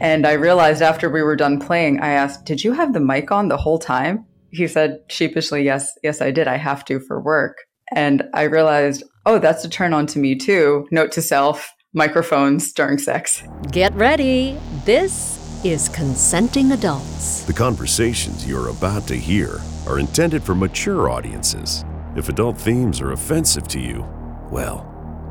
And I realized after we were done playing, I asked, Did you have the mic on the whole time? He said sheepishly, Yes, yes, I did. I have to for work. And I realized, Oh, that's a turn on to me too. Note to self microphones during sex. Get ready. This is Consenting Adults. The conversations you're about to hear are intended for mature audiences. If adult themes are offensive to you, well,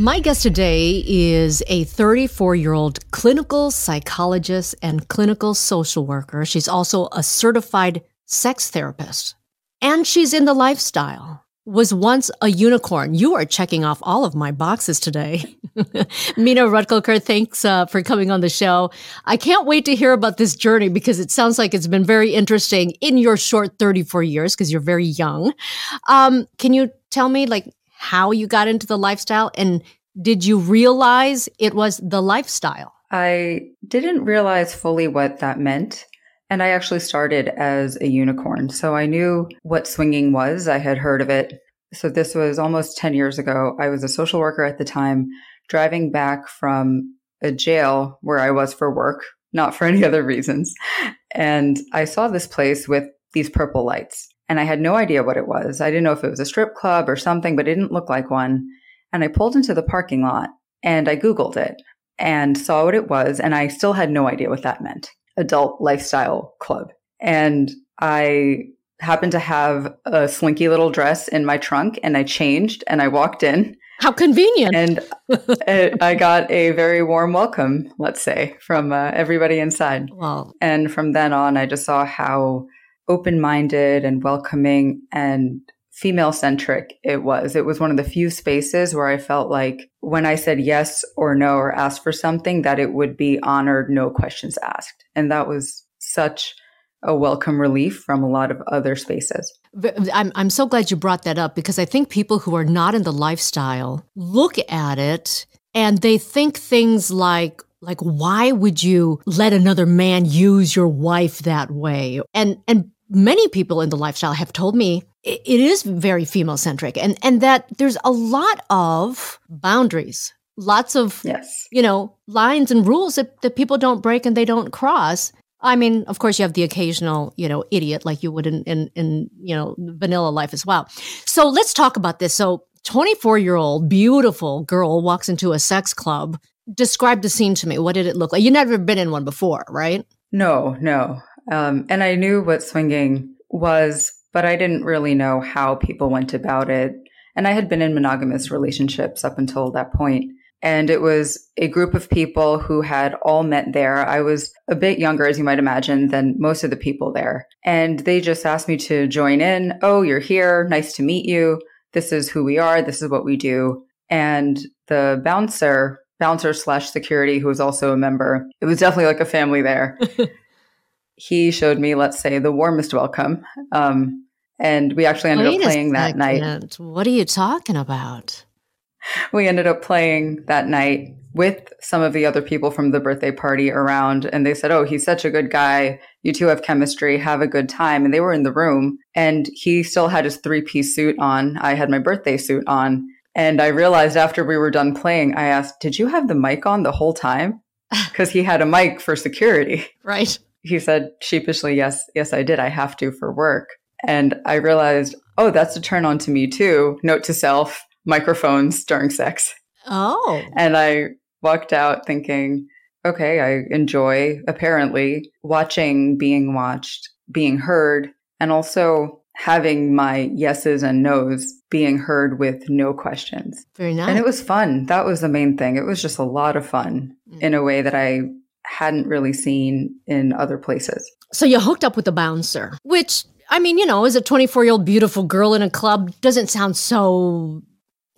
My guest today is a 34 year old clinical psychologist and clinical social worker. She's also a certified sex therapist. And she's in the lifestyle. Was once a unicorn. You are checking off all of my boxes today. Mina Rutgelker, thanks uh, for coming on the show. I can't wait to hear about this journey because it sounds like it's been very interesting in your short 34 years because you're very young. Um, can you tell me, like, how you got into the lifestyle and did you realize it was the lifestyle? I didn't realize fully what that meant. And I actually started as a unicorn. So I knew what swinging was. I had heard of it. So this was almost 10 years ago. I was a social worker at the time, driving back from a jail where I was for work, not for any other reasons. And I saw this place with these purple lights and I had no idea what it was. I didn't know if it was a strip club or something, but it didn't look like one. And I pulled into the parking lot and I Googled it and saw what it was. And I still had no idea what that meant adult lifestyle club. And I happened to have a slinky little dress in my trunk and I changed and I walked in. How convenient. And I got a very warm welcome, let's say, from uh, everybody inside. Wow. And from then on, I just saw how open minded and welcoming and female centric it was. It was one of the few spaces where I felt like when I said yes or no or asked for something, that it would be honored, no questions asked. And that was such a welcome relief from a lot of other spaces. I'm, I'm so glad you brought that up because I think people who are not in the lifestyle look at it and they think things like, like why would you let another man use your wife that way and and many people in the lifestyle have told me it is very female centric and and that there's a lot of boundaries. Lots of yes. you know lines and rules that, that people don't break and they don't cross. I mean of course you have the occasional you know idiot like you would in in, in you know vanilla life as well. So let's talk about this. So 24 year old beautiful girl walks into a sex club. Describe the scene to me. What did it look like? You've never been in one before right? No no um, and I knew what swinging was, but I didn't really know how people went about it. And I had been in monogamous relationships up until that point. And it was a group of people who had all met there. I was a bit younger, as you might imagine, than most of the people there. And they just asked me to join in. Oh, you're here. Nice to meet you. This is who we are. This is what we do. And the bouncer, bouncer slash security, who was also a member, it was definitely like a family there. he showed me, let's say, the warmest welcome. Um, and we actually ended Wait up playing that night. What are you talking about? We ended up playing that night with some of the other people from the birthday party around. And they said, Oh, he's such a good guy. You two have chemistry. Have a good time. And they were in the room and he still had his three piece suit on. I had my birthday suit on. And I realized after we were done playing, I asked, Did you have the mic on the whole time? Because he had a mic for security. Right he said sheepishly, Yes, yes, I did. I have to for work. And I realized, oh, that's a turn on to me too. Note to self microphones during sex. Oh. And I walked out thinking, okay, I enjoy apparently watching being watched, being heard, and also having my yeses and nos being heard with no questions. Very nice. And it was fun. That was the main thing. It was just a lot of fun mm. in a way that I hadn't really seen in other places. So you hooked up with the bouncer, which I mean, you know, as a 24 year old beautiful girl in a club doesn't sound so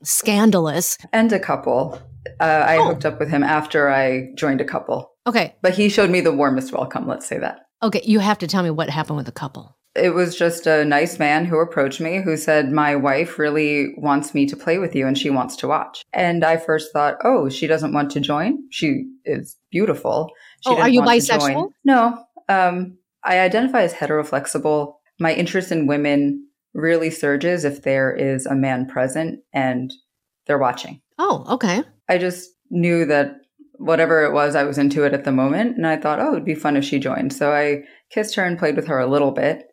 scandalous. And a couple. Uh, I oh. hooked up with him after I joined a couple. Okay. But he showed me the warmest welcome, let's say that. Okay. You have to tell me what happened with the couple. It was just a nice man who approached me who said, My wife really wants me to play with you and she wants to watch. And I first thought, Oh, she doesn't want to join. She is beautiful. She Oh, are you want to join." bisexual? No. Um, I identify as heteroflexible. My interest in women really surges if there is a man present and they're watching. Oh, okay. I just knew that whatever it was, I was into it at the moment. And I thought, oh, it'd be fun if she joined. So I kissed her and played with her a little bit.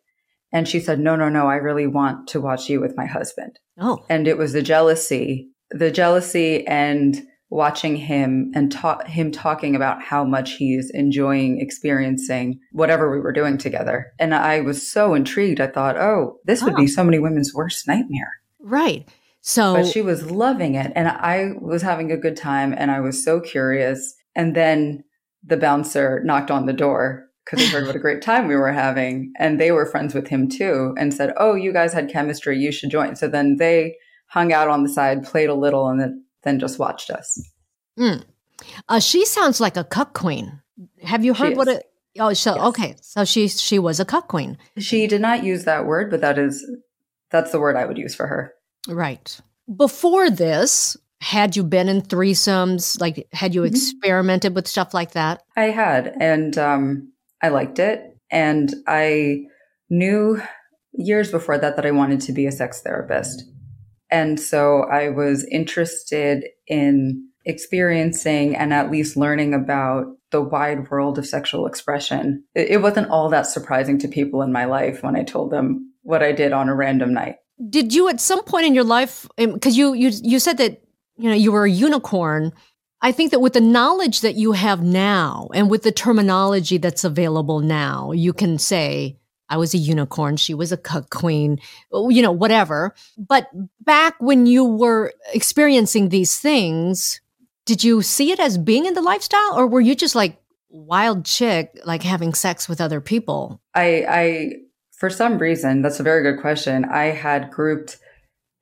And she said, no, no, no, I really want to watch you with my husband. Oh, And it was the jealousy, the jealousy and watching him and ta- him talking about how much he's enjoying experiencing whatever we were doing together. And I was so intrigued. I thought, oh, this would Oh. be so many women's worst nightmare right. So, but she was loving it and i was having a good time and i was so curious and then the bouncer knocked on the door because he heard what a great time we were having and they were friends with him too and said oh you guys had chemistry you should join so then they hung out on the side played a little and then, then just watched us mm. uh, she sounds like a cuck queen. Have you heard what it? Oh, so Yes. okay. So she she was a cuck queen, she did not use that word but that is that's the word i would use for her right? Before this, had you been in threesomes? Like, had you Mhm. experimented with stuff like that? I had, and um, I liked it. And I knew years before that that I wanted to be a sex therapist. And so I was interested in experiencing and at least learning about the wide world of sexual expression. It, wasn't all that surprising to people in my life when I told them what I did on a random night. Did you at some point in your life? Um, because you you you said that you know you were a unicorn. I think that with the knowledge that you have now and with the terminology that's available now, you can say, I was a unicorn, she was a cuck queen, you know, whatever. But back when you were experiencing these things, did you see it as being in the lifestyle or were you just like wild chick, like having sex with other people? I, I, for some reason, that's a very good question. I had grouped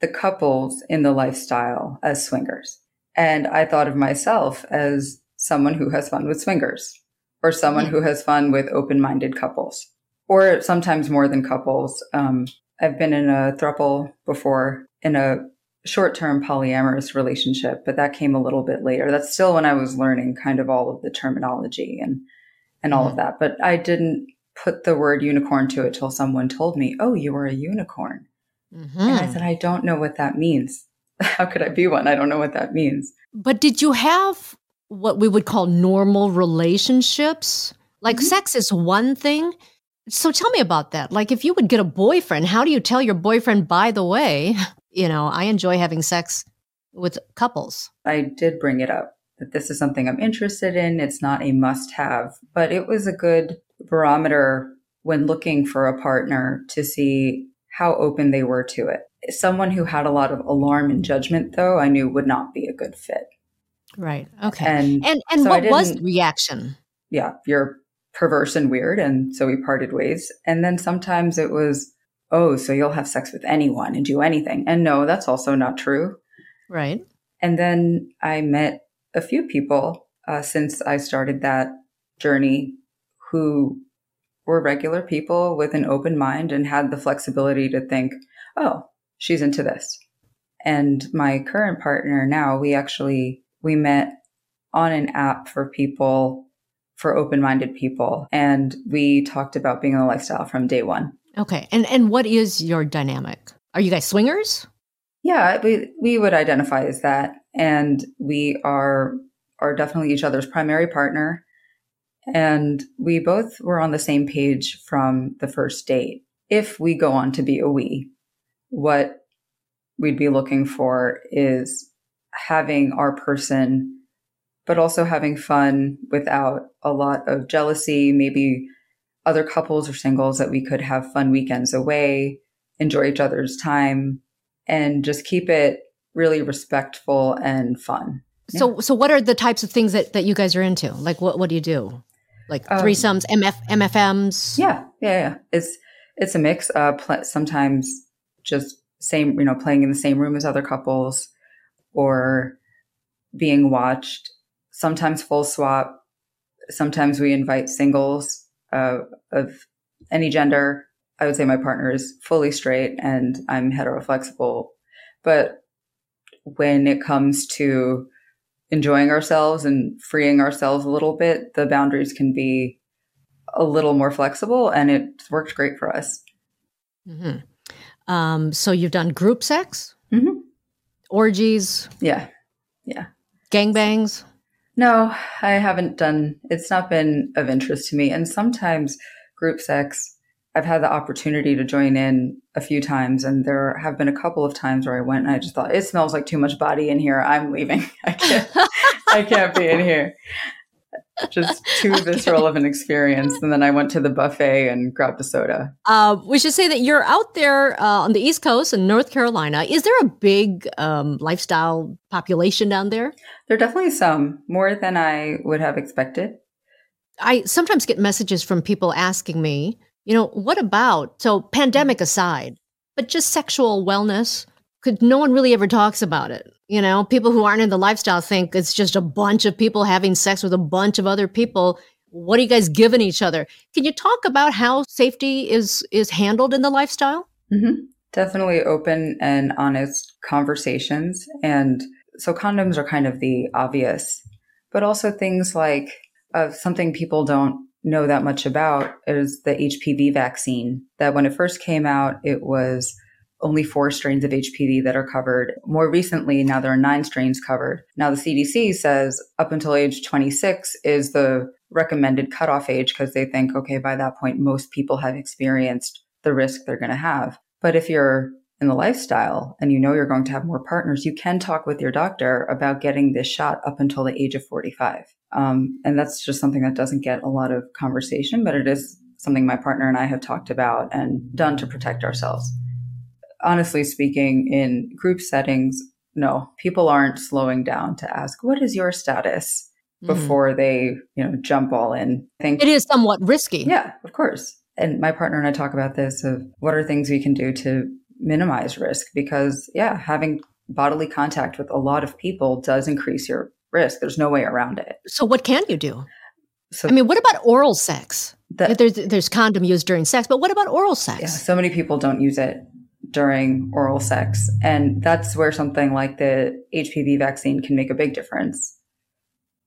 the couples in the lifestyle as swingers. And I thought of myself as someone who has fun with swingers or someone who has fun with open minded couples or sometimes more than couples. Um, I've been in a throuple before in a short term polyamorous relationship, but that came a little bit later. That's still when I was learning kind of all of the terminology and, and all of that. But I didn't put the word unicorn to it till someone told me, Oh, you are a unicorn. Mhm. And I said, I don't know what that means. How could I be one? I don't know what that means. But did you have what we would call normal relationships? Like Mhm. sex is one thing. So tell me about that. Like if you would get a boyfriend, how do you tell your boyfriend, by the way, you know, I enjoy having sex with couples? I did bring it up that this is something I'm interested in. It's not a must have, but it was a good barometer when looking for a partner to see how open they were to it. Someone who had a lot of alarm and judgment, though, I knew would not be a good fit. Right. Okay. And And and so what was the reaction? yeah, you're perverse and weird. And so we parted ways. And then sometimes it was, oh, so you'll have sex with anyone and do anything. And no, that's also not true. Right. And then I met a few people uh, since I started that journey who were regular people with an open mind and had the flexibility to think, oh, she's into this. And my current partner now, we actually we met on an app for people for open-minded people and we talked about being in the lifestyle from day one. Okay. And and what is your dynamic? Are you guys swingers? Yeah, we we would identify as that, and we are are definitely each other's primary partner, and we both were on the same page from the first date. If we go on to be a we, what we'd be looking for is having our person, but also having fun without a lot of jealousy. Maybe other couples or singles that we could have fun weekends away, enjoy each other's time and just keep it really respectful and fun. So so what are the types of things that, that you guys are into? Like what what do you do? Like Um, threesomes, MF MFMs? Yeah, yeah, yeah. It's it's a mix. Uh, pl- sometimes just same, you know, playing in the same room as other couples, or being watched. Sometimes full swap. Sometimes we invite singles uh, of any gender I would say my partner is fully straight and I'm heteroflexible. But when it comes to enjoying ourselves and freeing ourselves a little bit, the boundaries can be a little more flexible and it's worked great for us. Mm-hmm. Um, so you've done group sex, mm-hmm. orgies, yeah, yeah, gangbangs. No, I haven't done. It's not been of interest to me. And sometimes group sex, I've had the opportunity to join in a few times, and there have been a couple of times where I went and I just thought it smells like too much body in here. I'm leaving. I can't. I can't be in here just too visceral of an experience. And then I went to the buffet and grabbed a soda. Uh, we should say that you're out there uh, on the East Coast in North Carolina. Is there a big um, lifestyle population down there? There are definitely some, more than I would have expected. I sometimes get messages from people asking me, you know, what about, so pandemic aside, but just sexual wellness? Because no one really ever talks about it. You know, people who aren't in the lifestyle think it's just a bunch of people having sex with a bunch of other people. What are you guys giving each other? Can you talk about how safety is is handled in the lifestyle? Mm-hmm. Definitely open and honest conversations, and so condoms are kind of the obvious, but also things like uh, something people don't know that much about is the HPV vaccine. That when it first came out, it was only four strains of HPV that are covered. More recently, now there are nine strains covered. Now the CDC says up until age 26 is the recommended cutoff age because they think, okay, by that point, most people have experienced the risk they're going to have. But if you're in the lifestyle and you know you're going to have more partners, you can talk with your doctor about getting this shot up until the age of 45. Um, and that's just something that doesn't get a lot of conversation, but it is something my partner and I have talked about and done to protect ourselves honestly speaking, in group settings, no, people aren't slowing down to ask, what is your status mm. before they, you know, jump all in. I think it is somewhat risky. Yeah, of course. And my partner and I talk about this of what are things we can do to minimize risk because yeah, having bodily contact with a lot of people does increase your risk. There's no way around it. So what can you do? So I mean, what about oral sex? That, there's there's condom used during sex, but what about oral sex? Yeah, so many people don't use it during oral sex. And that's where something like the HPV vaccine can make a big difference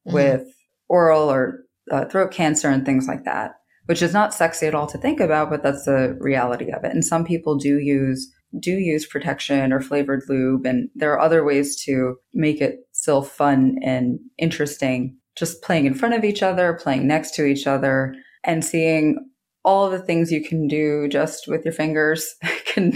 mm-hmm. with oral or uh, throat cancer and things like that, which is not sexy at all to think about, but that's the reality of it. And some people do use do use protection or flavored lube and there are other ways to make it still fun and interesting just playing in front of each other playing next to each other and seeing all the things you can do just with your fingers can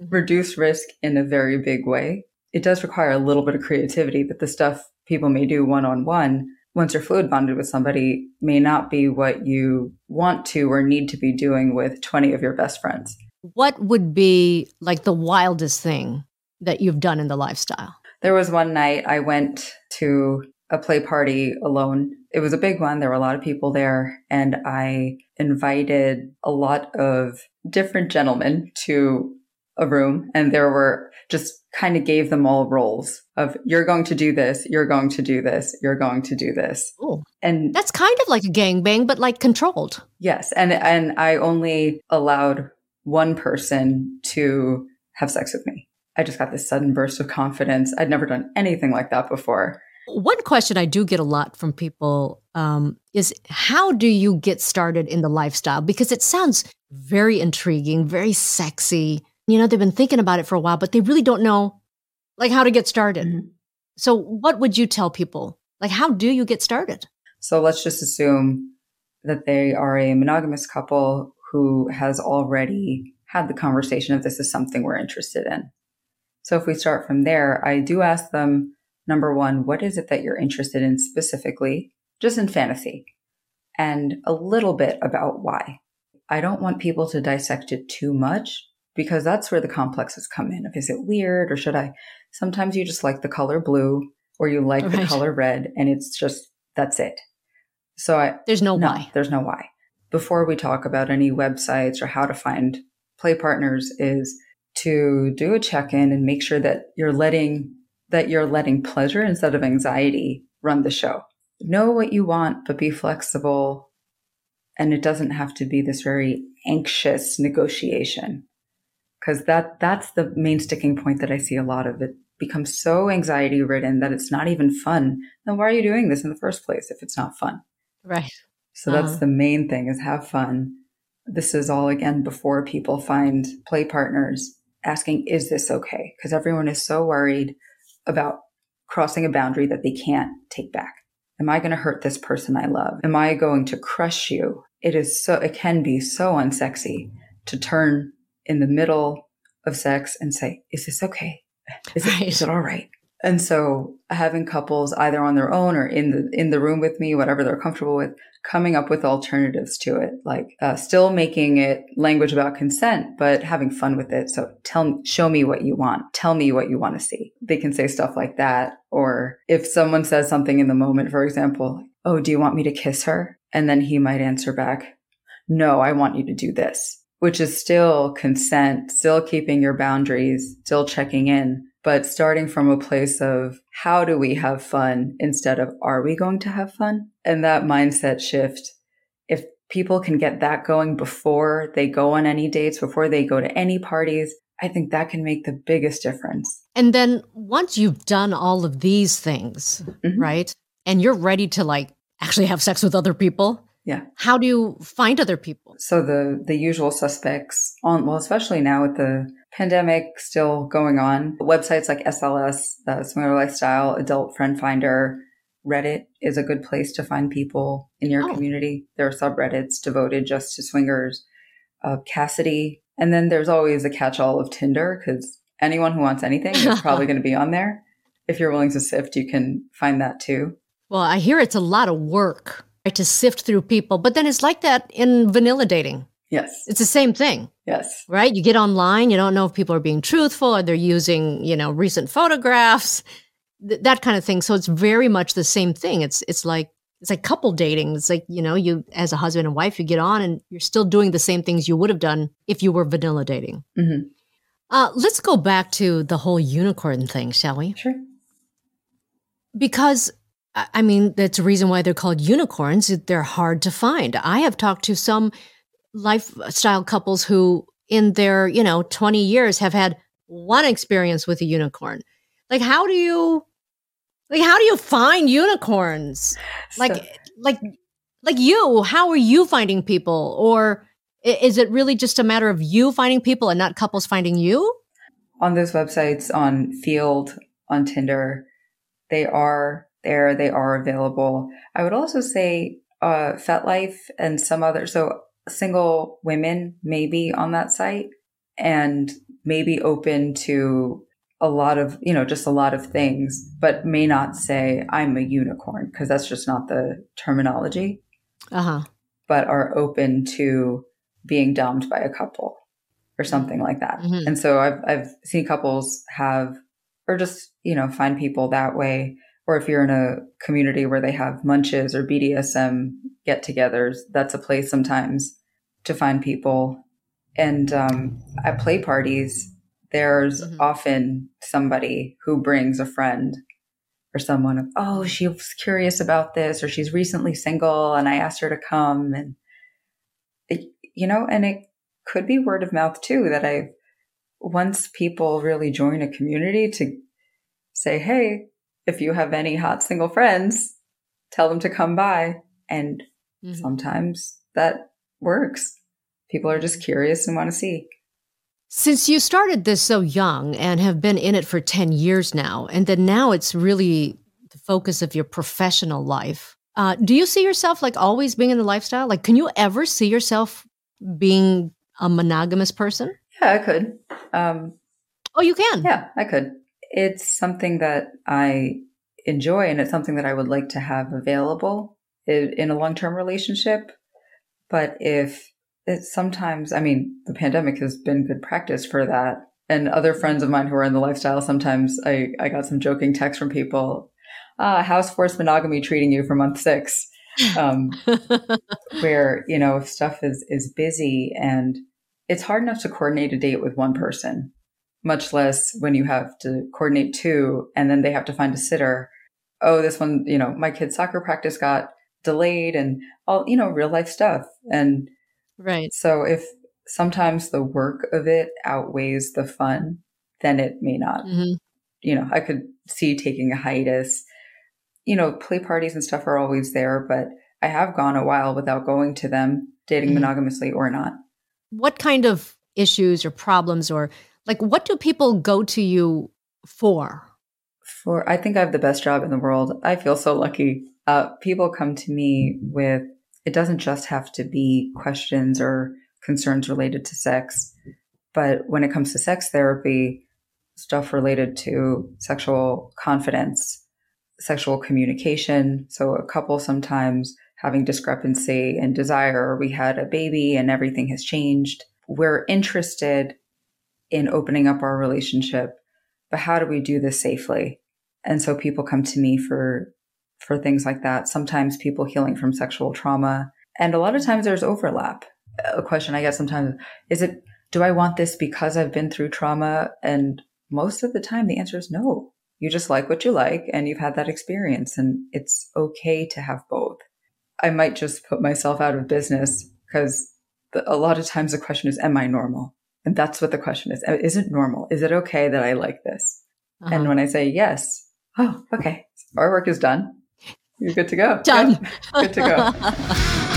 Mm-hmm. reduce risk in a very big way. It does require a little bit of creativity, but the stuff people may do one on one once you're fluid bonded with somebody may not be what you want to or need to be doing with 20 of your best friends. What would be like the wildest thing that you've done in the lifestyle? There was one night I went to a play party alone. It was a big one. There were a lot of people there, and I invited a lot of different gentlemen to a room and there were just kind of gave them all roles of you're going to do this, you're going to do this, you're going to do this. Ooh. And that's kind of like a gangbang, but like controlled. Yes. And and I only allowed one person to have sex with me. I just got this sudden burst of confidence. I'd never done anything like that before. One question I do get a lot from people um, is how do you get started in the lifestyle? Because it sounds very intriguing, very sexy you know, they've been thinking about it for a while, but they really don't know like how to get started. Mm-hmm. So what would you tell people? Like, how do you get started? So let's just assume that they are a monogamous couple who has already had the conversation of this is something we're interested in. So if we start from there, I do ask them, number one, what is it that you're interested in specifically, just in fantasy, and a little bit about why. I don't want people to dissect it too much because that's where the complexes come in. Of is it weird or should I? Sometimes you just like the color blue or you like right. the color red and it's just that's it. So I There's no, no why. There's no why. Before we talk about any websites or how to find play partners is to do a check-in and make sure that you're letting that you're letting pleasure instead of anxiety run the show. Know what you want, but be flexible. And it doesn't have to be this very anxious negotiation. Cause that, that's the main sticking point that I see a lot of it becomes so anxiety ridden that it's not even fun. Then why are you doing this in the first place if it's not fun? Right. So that's Uh-huh. the main thing is have fun. This is all again before people find play partners asking, is this okay? Because everyone is so worried about crossing a boundary that they can't take back. Am I going to hurt this person I love? Am I going to crush you? It is so, it can be so unsexy to turn in the middle of sex and say, is this okay? Is it, Right. is it all right? And so having couples either on their own or in the, in the room with me, whatever they're comfortable with, coming up with alternatives to it, like uh, still making it language about consent, but having fun with it. So tell, show me what you want. Tell me what you want to see. They can say stuff like that. Or if someone says something in the moment, for example, Oh, do you want me to kiss her? And then he might answer back, No, I want you to do this, which is still consent, still keeping your boundaries, still checking in, but starting from a place of how do we have fun instead of are we going to have fun? And that mindset shift, if people can get that going before they go on any dates, before they go to any parties, I think that can make the biggest difference. And then once you've done all of these things, Mhm. right? And you're ready to like actually have sex with other people. Yeah. How do you find other people? So the the usual suspects on well, especially now with the pandemic still going on, websites like SLS, uh, Swinger Lifestyle, Adult Friend Finder, Reddit is a good place to find people in your Oh. community. There are subreddits devoted just to swingers, uh, Kasidie, and then there's always a catch-all of Tinder because anyone who wants anything is probably going to be on there. If you're willing to sift, you can find that too. Well, I hear it's a lot of work to sift through people, but then it's like that in vanilla dating. Yes, It's the same thing, yes, right? You get online, you don't know if people are being truthful or they're using, you know, recent photographs, th- that kind of thing. So it's very much the same thing. It's it's like it's like couple dating. It's like, you know, you as a husband and wife, you get on and you're still doing the same things you would have done if you were vanilla dating. hmm Uh, let's go back to the whole unicorn thing, shall we? sure. Because I mean, that's a reason why they're called unicorns. They're hard to find. I have talked to some lifestyle couples who, in their you know twenty years, have had one experience with a unicorn. Like, how do you, like, how do you find unicorns? Like, like, like you? How are you finding people? Or is it really just a matter of you finding people and not couples finding you? on those websites on Feeld, on Tinder, they are there, they are available. I would also say uh, FetLife and some other, so single women may be on that site and may be open to a lot of, you know, just a lot of things, but may not say, I'm a unicorn, because that's just not the terminology, Uh huh. but are open to being dumped by a couple or something like that. Mhm. And so I've I've seen couples have or just, you know, find people that way. Or if you're in a community where they have munches or BDSM get togethers, that's a place sometimes to find people. And um, at play parties, there's Mhm. often somebody who brings a friend or someone of, oh, she was curious about this, or she's recently single and I asked her to come. And, it, you know, and it could be word of mouth too that I, once people really join a community to say, hey, if you have any hot single friends, tell them to come by. And Mhm. sometimes that works. People are just curious and want to see. Since you started this so young and have been in it for 10 years now, and then now it's really the focus of your professional life, uh, do you see yourself like always being in the lifestyle? Like, can you ever see yourself being a monogamous person? Yeah, I could. Um, Oh, you can. Yeah, I could. It's something that I enjoy and it's something that I would like to have available in, a long term relationship. But if it's sometimes, I mean, the pandemic has been good practice for that. And other friends of mine who are in the lifestyle, sometimes I, I got some joking texts from people. Ah, how's forced monogamy treating you for month six? Um, where you know if stuff is is busy and it's hard enough to coordinate a date with one person much less when you have to coordinate two and then they have to find a sitter oh this one you know my kid's soccer practice got delayed and all you know real life stuff and Right. So if sometimes the work of it outweighs the fun, then it may not. hmm You know, I could see taking a hiatus. You know, play parties and stuff are always there, but I have gone a while without going to them, dating Mhm. monogamously or not. What kind of issues or problems or like what do people go to you for? For I think I have the best job in the world. I feel so lucky. Uh, people come to me with it doesn't just have to be questions or concerns related to sex, but when it comes to sex therapy, stuff related to sexual confidence, sexual communication. So a couple sometimes having discrepancy in desire, we had a baby and everything has changed. We're interested in opening up our relationship, but how do we do this safely? And so people come to me for for things like that. Sometimes people healing from sexual trauma, and a lot of times there's overlap. A question I get sometimes is it do I want this because I've been through trauma? And most of the time the answer is no. You just like what you like and you've had that experience and it's okay to have both. I might just put myself out of business because a lot of times the question is, am I normal? And that's what the question is. Is it normal? Is it okay that I like this? Uh-huh. And when I say yes, oh, okay, our work is done. You're good to go. Done. Good to go.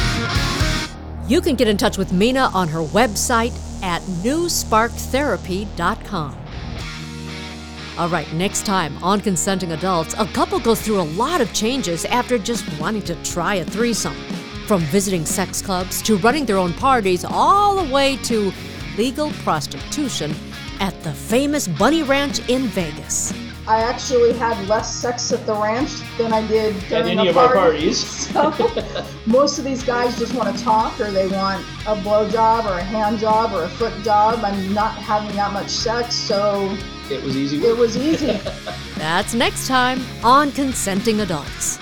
You can get in touch with Mina on her website at newsparktherapy.com. All right, next time on Consenting Adults, a couple goes through a lot of changes after just wanting to try a threesome. From visiting sex clubs to running their own parties, all the way to legal prostitution at the famous Bunny Ranch in Vegas. I actually had less sex at the ranch than I did At any a of our parties. So most of these guys just want to talk, or they want a blow job, or a hand job, or a foot job. I'm not having that much sex, so It was easy it was easy. That's next time on Consenting Adults.